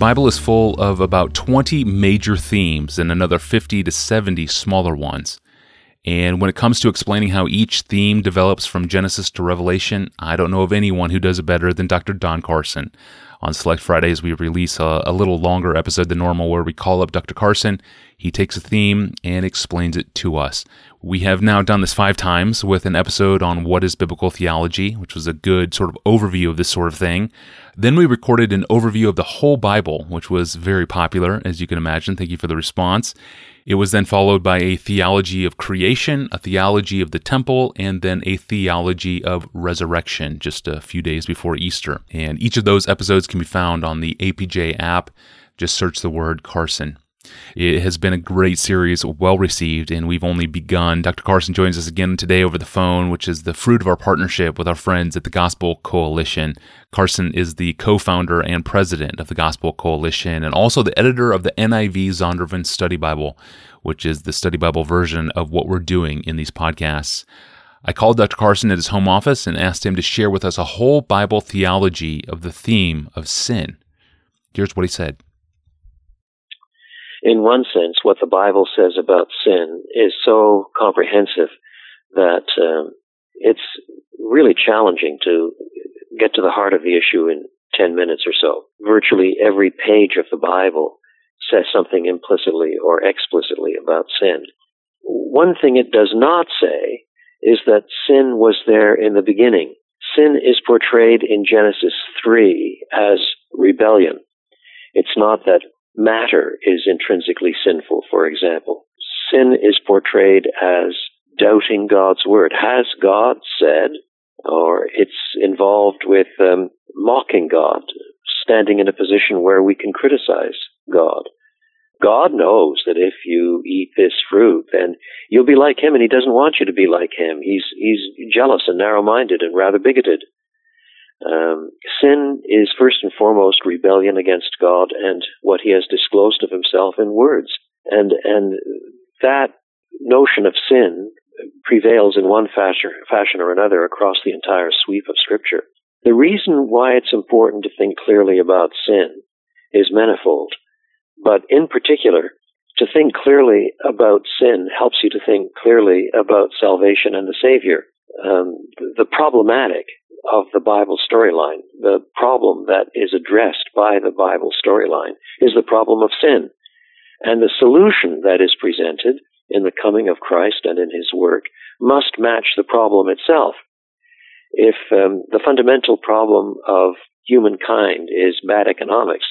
Bible is full of about 20 major themes and another 50 to 70 smaller ones. And when it comes to explaining how each theme develops from Genesis to Revelation, I don't know of anyone who does it better than Dr. Don Carson. On Select Fridays, we release a, a, little longer episode than normal where we call up Dr. Carson. He takes a theme and explains it to us. We have now done this five times with an episode on what is biblical theology, which was a good sort of overview of this sort of thing. Then we recorded an overview of the whole Bible, which was very popular, as you can imagine. Thank you for the response. It was then followed by a theology of creation, a theology of the temple, and then a theology of resurrection just a few days before Easter. And each of those episodes can be found on the APJ app. Just search the word Carson. It has been a great series, well received, and we've only begun. Dr. Carson joins us again today over the phone, which is the fruit of our partnership with our friends at the Gospel Coalition. Carson is the co founder and president of the Gospel Coalition and also the editor of the NIV Zondervan Study Bible, which is the study Bible version of what we're doing in these podcasts. I called Dr. Carson at his home office and asked him to share with us a whole Bible theology of the theme of sin. Here's what he said in one sense, what the Bible says about sin is so comprehensive that um, it's really challenging to get to the heart of the issue in 10 minutes or so. Virtually every page of the Bible says something implicitly or explicitly about sin. One thing it does not say is that sin was there in the beginning. Sin is portrayed in Genesis 3 as rebellion. It's not that matter is intrinsically sinful, for example. Sin is portrayed as doubting God's word. Has God said? Or it's involved with um, mocking God, standing in a position where we can criticize God. God knows that if you eat this fruit, then you'll be like him, and he doesn't want you to be like him. He's he's jealous and narrow-minded and rather bigoted. Um, sin is first and foremost rebellion against God and what He has disclosed of Himself in words, and and that notion of sin prevails in one fashion, fashion or another across the entire sweep of Scripture. The reason why it's important to think clearly about sin is manifold, but in particular, to think clearly about sin helps you to think clearly about salvation and the Savior. Um, the problematic of the Bible storyline. The problem that is addressed by the Bible storyline is the problem of sin. And the solution that is presented in the coming of Christ and in his work must match the problem itself. If um, the fundamental problem of humankind is bad economics,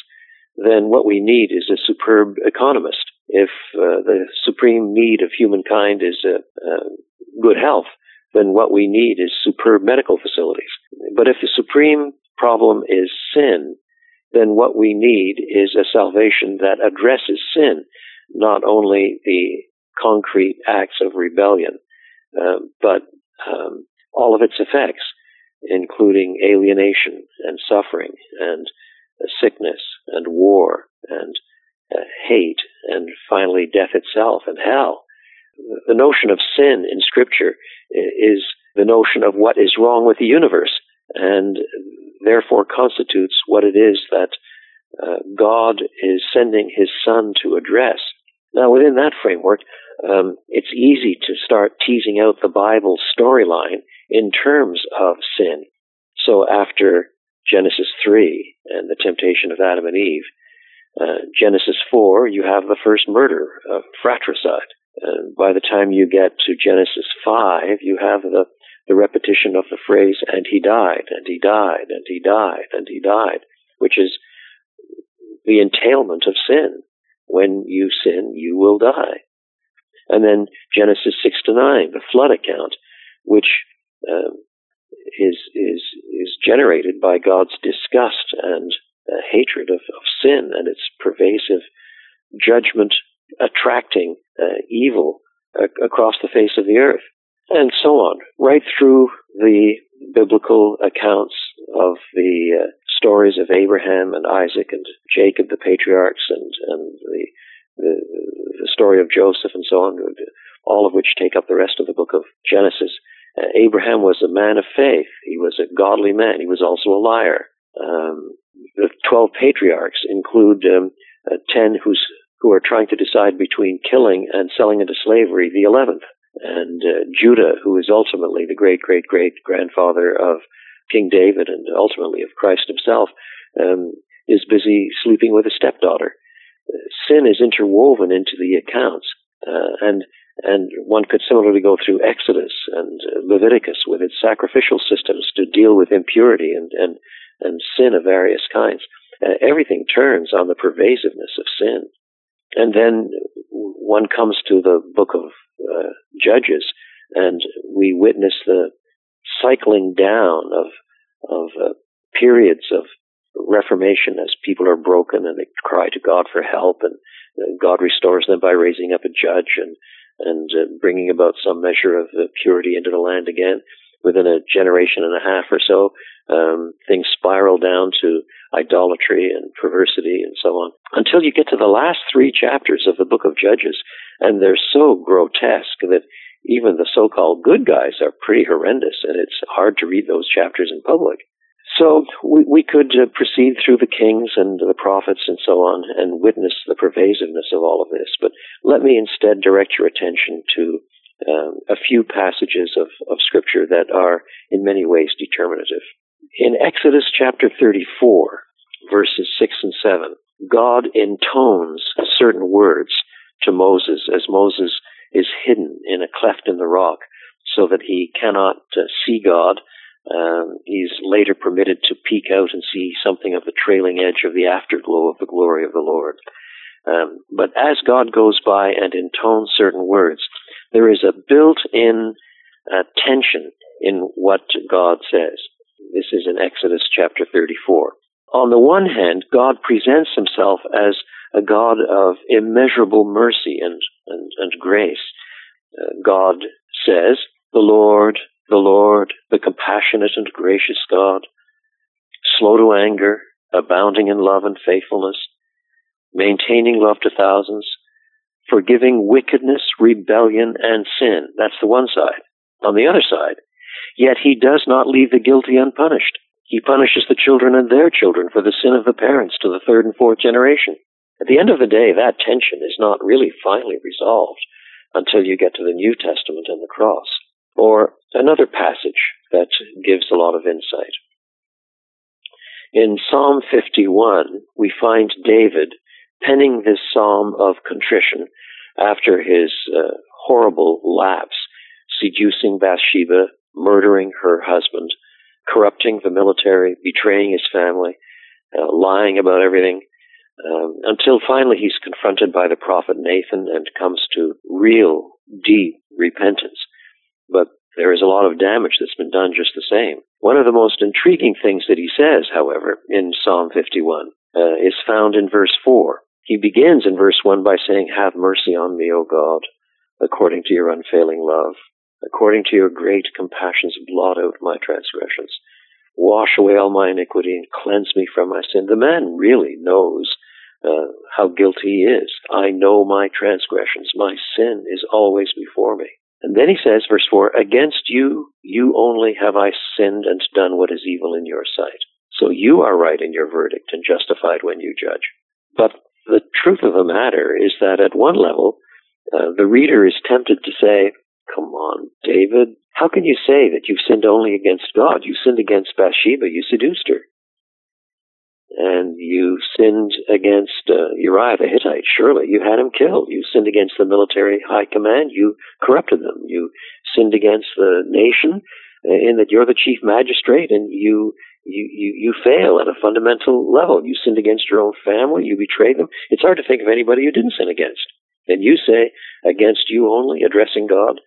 then what we need is a superb economist. If uh, the supreme need of humankind is uh, uh, good health, then what we need is superb medical facilities. But if the supreme problem is sin, then what we need is a salvation that addresses sin, not only the concrete acts of rebellion, uh, but um, all of its effects, including alienation and suffering and uh, sickness and war and uh, hate and finally death itself and hell. The notion of sin in Scripture is the notion of what is wrong with the universe and therefore constitutes what it is that uh, God is sending his son to address. Now, within that framework, um, it's easy to start teasing out the Bible storyline in terms of sin. So after Genesis 3 and the temptation of Adam and Eve, uh, Genesis 4, you have the first murder of fratricide. And by the time you get to Genesis 5, you have the the repetition of the phrase, and he died, and he died, and he died, and he died, which is the entailment of sin. When you sin, you will die. And then Genesis 6 to 9, the flood account, which um, is, is, is generated by God's disgust and uh, hatred of, of sin and its pervasive judgment attracting uh, evil uh, across the face of the earth and so on, right through the biblical accounts of the uh, stories of Abraham and Isaac and Jacob, the patriarchs, and, and the, the, the story of Joseph and so on, all of which take up the rest of the book of Genesis. Uh, Abraham was a man of faith. He was a godly man. He was also a liar. Um, the 12 patriarchs include um, uh, 10 who's, who are trying to decide between killing and selling into slavery the 11th. And uh, Judah, who is ultimately the great, great, great grandfather of King David and ultimately of Christ himself, um, is busy sleeping with a stepdaughter. Uh, sin is interwoven into the accounts. Uh, and and one could similarly go through Exodus and Leviticus with its sacrificial systems to deal with impurity and, and, and sin of various kinds. Uh, everything turns on the pervasiveness of sin. And then one comes to the book of uh, Judges, and we witness the cycling down of of uh, periods of reformation as people are broken and they cry to God for help, and uh, God restores them by raising up a judge and and uh, bringing about some measure of uh, purity into the land again. Within a generation and a half or so, um, things spiral down to idolatry and perversity and so on, until you get to the last three chapters of the book of Judges, and they're so grotesque that even the so-called good guys are pretty horrendous, and it's hard to read those chapters in public. So we, we could uh, proceed through the kings and the prophets and so on and witness the pervasiveness of all of this. But let me instead direct your attention to um, a few passages of, of Scripture that are in many ways determinative. In Exodus chapter 34, verses 6 and 7, God intones certain words to Moses as Moses is hidden in a cleft in the rock so that he cannot uh, see God um, he's later permitted to peek out and see something of the trailing edge of the afterglow of the glory of the Lord. Um, but as God goes by and intones certain words, there is a built-in uh, tension in what God says. This is in Exodus chapter 34. On the one hand, God presents himself as a God of immeasurable mercy and, and, and grace. Uh, God says, The Lord the Lord, the compassionate and gracious God, slow to anger, abounding in love and faithfulness, maintaining love to thousands, forgiving wickedness, rebellion, and sin. That's the one side. On the other side, yet he does not leave the guilty unpunished. He punishes the children and their children for the sin of the parents to the third and fourth generation. At the end of the day, that tension is not really finally resolved until you get to the New Testament and the cross. Or another passage that gives a lot of insight. In Psalm 51, we find David penning this psalm of contrition after his uh, horrible lapse, seducing Bathsheba, murdering her husband, corrupting the military, betraying his family, uh, lying about everything, um, until finally he's confronted by the prophet Nathan and comes to real, deep repentance but there is a lot of damage that's been done just the same. One of the most intriguing things that he says, however, in Psalm 51 uh, is found in verse 4. He begins in verse 1 by saying, Have mercy on me, O God, according to your unfailing love. According to your great compassions, blot out my transgressions. Wash away all my iniquity and cleanse me from my sin. The man really knows uh, how guilty he is. I know my transgressions. My sin is always before me. And then he says, verse 4, Against you, you only have I sinned and done what is evil in your sight. So you are right in your verdict and justified when you judge. But the truth of the matter is that at one level, uh, the reader is tempted to say, Come on, David, how can you say that you've sinned only against God? You sinned against Bathsheba, you seduced her and you sinned against uh, Uriah the Hittite. Surely you had him killed. You sinned against the military high command. You corrupted them. You sinned against the nation uh, in that you're the chief magistrate and you you, you, you fail at a fundamental level. You sinned against your own family. You betrayed them. It's hard to think of anybody you didn't sin against. And you say, against you only, addressing God,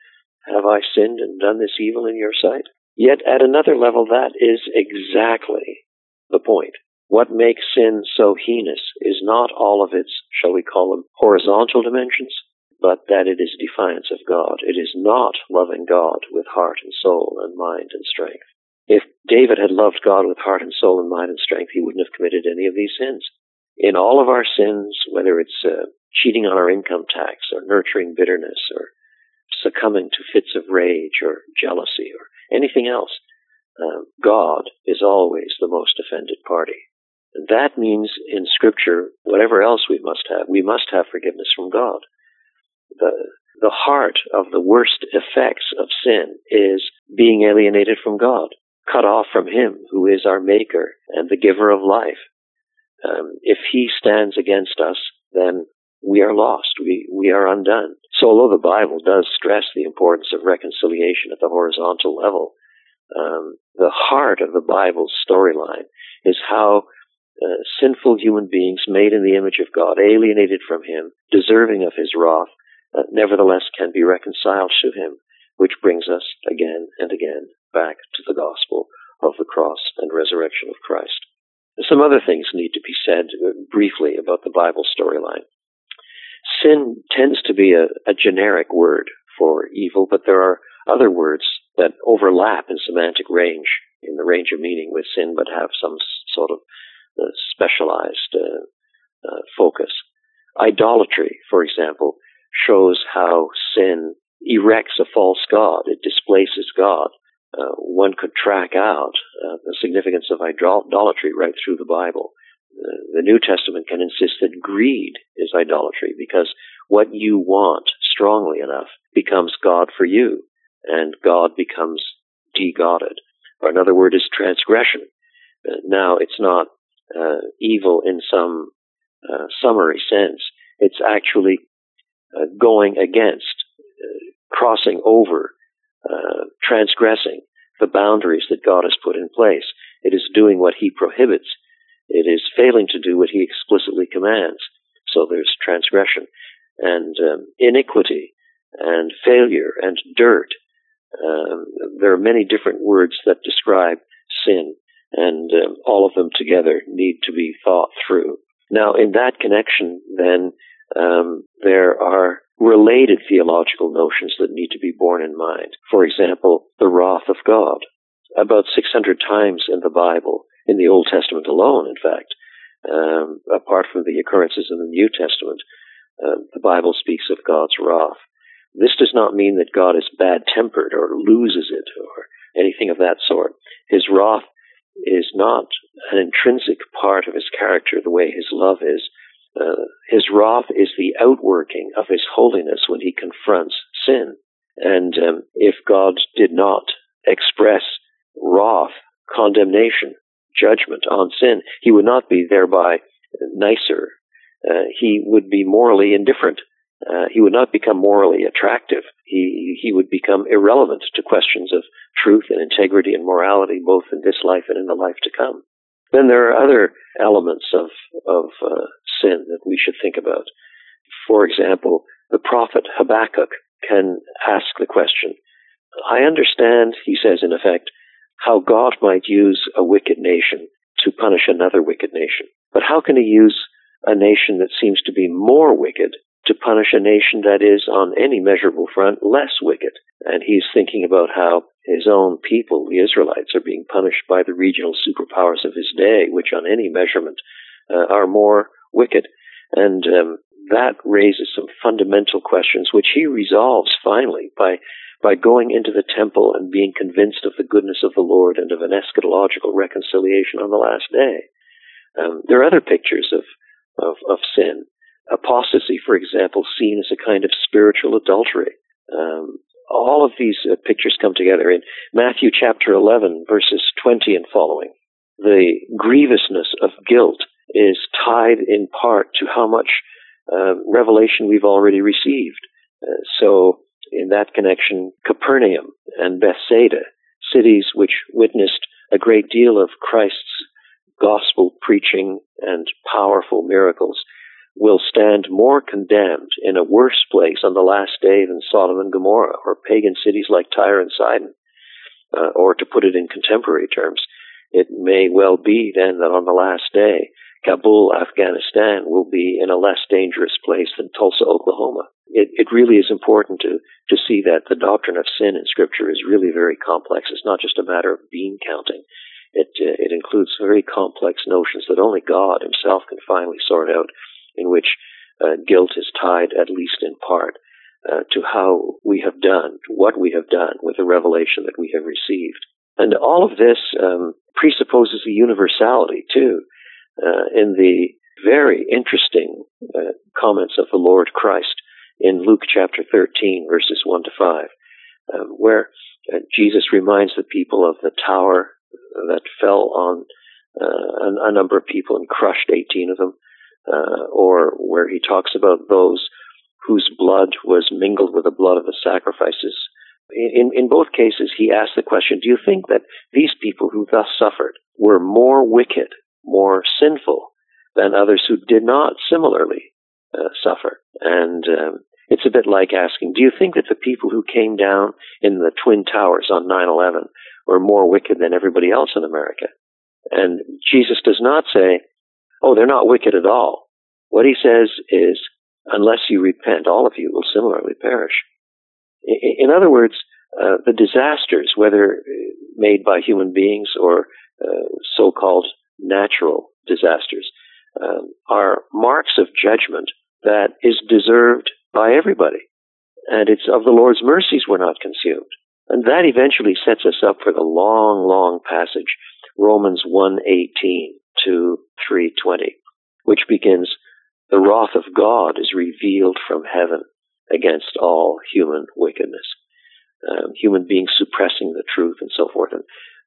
have I sinned and done this evil in your sight? Yet at another level, that is exactly the point. What makes sin so heinous is not all of its, shall we call them, horizontal dimensions, but that it is defiance of God. It is not loving God with heart and soul and mind and strength. If David had loved God with heart and soul and mind and strength, he wouldn't have committed any of these sins. In all of our sins, whether it's uh, cheating on our income tax or nurturing bitterness or succumbing to fits of rage or jealousy or anything else, uh, God is always the most offended party. That means in Scripture, whatever else we must have, we must have forgiveness from God. The, the heart of the worst effects of sin is being alienated from God, cut off from Him who is our Maker and the giver of life. Um, if He stands against us, then we are lost. We, we are undone. So although the Bible does stress the importance of reconciliation at the horizontal level, um, the heart of the Bible's storyline is how uh, sinful human beings made in the image of God, alienated from Him, deserving of His wrath, uh, nevertheless can be reconciled to Him, which brings us again and again back to the gospel of the cross and resurrection of Christ. Some other things need to be said uh, briefly about the Bible storyline. Sin tends to be a, a generic word for evil, but there are other words that overlap in semantic range, in the range of meaning with sin, but have some sort of uh, specialized uh, uh, focus. Idolatry, for example, shows how sin erects a false god. It displaces God. Uh, one could track out uh, the significance of idolatry right through the Bible. The New Testament can insist that greed is idolatry because what you want strongly enough becomes God for you, and God becomes de-godded. Or another word is transgression. Uh, now, it's not uh, evil in some uh, summary sense. It's actually going against, crossing over, uh, transgressing the boundaries that God has put in place. It is doing what He prohibits. It is failing to do what He explicitly commands. So there's transgression and um, iniquity and failure and dirt. Um, there are many different words that describe sin and um, all of them together need to be thought through. Now, in that connection, then, um, there are related theological notions that need to be borne in mind. For example, the wrath of God. About 600 times in the Bible, in the Old Testament alone, in fact, um, apart from the occurrences in the New Testament, uh, the Bible speaks of God's wrath. This does not mean that God is bad tempered or loses it or anything of that sort. His wrath is not an intrinsic part of his character the way his love is. Uh, his wrath is the outworking of his holiness when he confronts sin. And um, if God did not express wrath, condemnation, judgment on sin, he would not be thereby nicer. Uh, he would be morally indifferent uh, he would not become morally attractive. He he would become irrelevant to questions of truth and integrity and morality, both in this life and in the life to come. Then there are other elements of of uh, sin that we should think about. For example, the prophet Habakkuk can ask the question. I understand, he says in effect, how God might use a wicked nation to punish another wicked nation. But how can he use a nation that seems to be more wicked to punish a nation that is, on any measurable front, less wicked. And he's thinking about how his own people, the Israelites, are being punished by the regional superpowers of his day, which on any measurement uh, are more wicked. And um, that raises some fundamental questions, which he resolves finally by by going into the temple and being convinced of the goodness of the Lord and of an eschatological reconciliation on the last day. Um, there are other pictures of, of, of sin apostasy, for example, seen as a kind of spiritual adultery. Um, all of these uh, pictures come together in Matthew chapter 11, verses 20 and following. The grievousness of guilt is tied in part to how much uh, revelation we've already received. Uh, so, in that connection, Capernaum and Bethsaida, cities which witnessed a great deal of Christ's gospel preaching and powerful miracles, will stand more condemned in a worse place on the last day than Sodom and Gomorrah or pagan cities like Tyre and Sidon. Uh, or to put it in contemporary terms, it may well be then that on the last day, Kabul, Afghanistan will be in a less dangerous place than Tulsa, Oklahoma. It, it really is important to, to see that the doctrine of sin in Scripture is really very complex. It's not just a matter of bean counting. It, uh, it includes very complex notions that only God Himself can finally sort out in which uh, guilt is tied, at least in part, uh, to how we have done, what we have done with the revelation that we have received. And all of this um, presupposes a universality, too. uh, in the very interesting uh, comments of the Lord Christ in Luke chapter 13, verses 1 to 5, uh, where uh, Jesus reminds the people of the tower that fell on uh, a, number of people and crushed 18 of them, uh, or where he talks about those whose blood was mingled with the blood of the sacrifices. In, in both cases, he asked the question, do you think that these people who thus suffered were more wicked, more sinful than others who did not similarly uh, suffer? And um, it's a bit like asking, do you think that the people who came down in the Twin Towers on 9-11 were more wicked than everybody else in America? And Jesus does not say, oh, they're not wicked at all. What he says is, unless you repent, all of you will similarly perish. In other words, uh, the disasters, whether made by human beings or uh, so-called natural disasters, um, are marks of judgment that is deserved by everybody. And it's of the Lord's mercies we're not consumed. And that eventually sets us up for the long, long passage, Romans 1:18 to 3:20, which begins, "The wrath of God is revealed from heaven against all human wickedness." Um, human beings suppressing the truth and so forth. And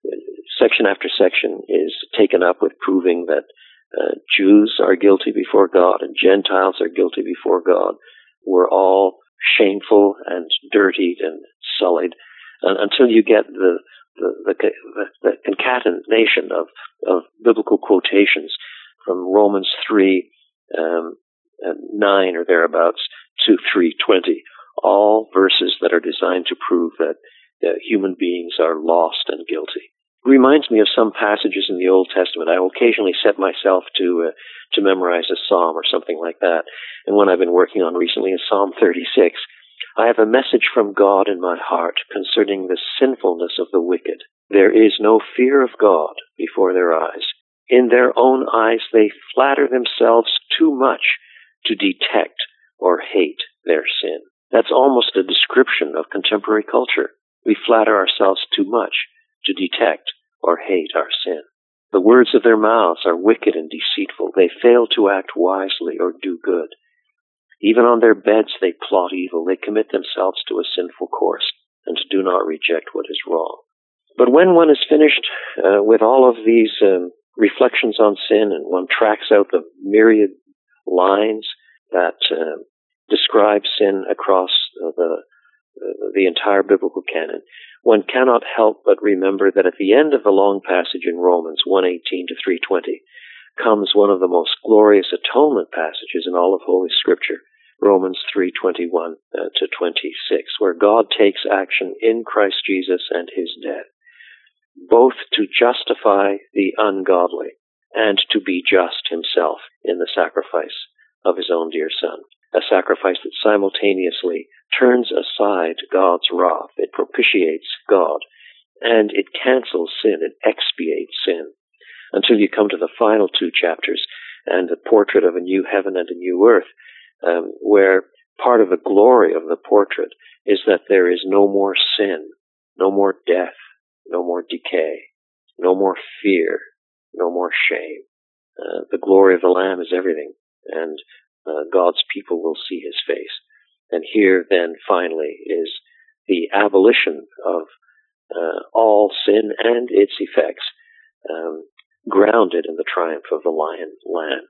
uh, section after section is taken up with proving that uh, Jews are guilty before God and Gentiles are guilty before God. We're all shameful and dirtied and sullied uh, until you get the the, the, the concatenation of, of biblical quotations from Romans 3 um, 9 or thereabouts to 320 all verses that are designed to prove that uh, human beings are lost and guilty. Reminds me of some passages in the Old Testament. I occasionally set myself to uh, to memorize a psalm or something like that. And one I've been working on recently is Psalm 36. I have a message from God in my heart concerning the sinfulness of the wicked. There is no fear of God before their eyes. In their own eyes they flatter themselves too much to detect or hate their sin. That's almost a description of contemporary culture. We flatter ourselves too much to detect or hate our sin. The words of their mouths are wicked and deceitful. They fail to act wisely or do good. Even on their beds they plot evil. They commit themselves to a sinful course and do not reject what is wrong. But when one is finished uh, with all of these um, reflections on sin and one tracks out the myriad lines that uh, describe sin across the the entire biblical canon, one cannot help but remember that at the end of the long passage in Romans 1:18 to 3:20 comes one of the most glorious atonement passages in all of Holy Scripture, Romans 3:21 uh, to 26, where God takes action in Christ Jesus and his death, both to justify the ungodly and to be just himself in the sacrifice of his own dear son a sacrifice that simultaneously turns aside God's wrath. It propitiates God and it cancels sin. It expiates sin until you come to the final two chapters and the portrait of a new heaven and a new earth, um, where part of the glory of the portrait is that there is no more sin, no more death, no more decay, no more fear, no more shame. Uh, the glory of the Lamb is everything, and uh, God's people will see his face. And here then finally is the abolition of uh, all sin and its effects, um, grounded in the triumph of the lion lamb.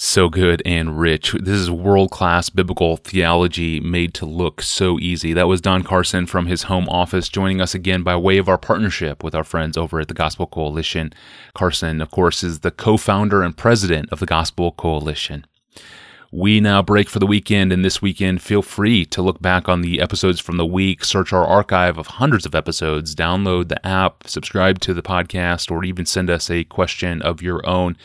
So good and rich. This is world class biblical theology made to look so easy. That was Don Carson from his home office joining us again by way of our partnership with our friends over at the Gospel Coalition. Carson, of course, is the co founder and president of the Gospel Coalition. We now break for the weekend, and this weekend, feel free to look back on the episodes from the week, search our archive of hundreds of episodes, download the app, subscribe to the podcast, or even send us a question of your own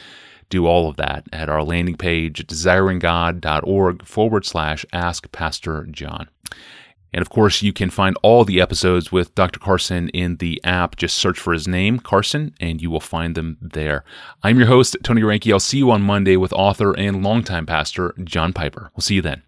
do all of that at our landing page, desiringgod.org forward slash ask Pastor John. And of course, you can find all the episodes with Dr. Carson in the app. Just search for his name, Carson, and you will find them there. I'm your host, Tony Reinke. I'll see you on Monday with author and longtime pastor John Piper. We'll see you then.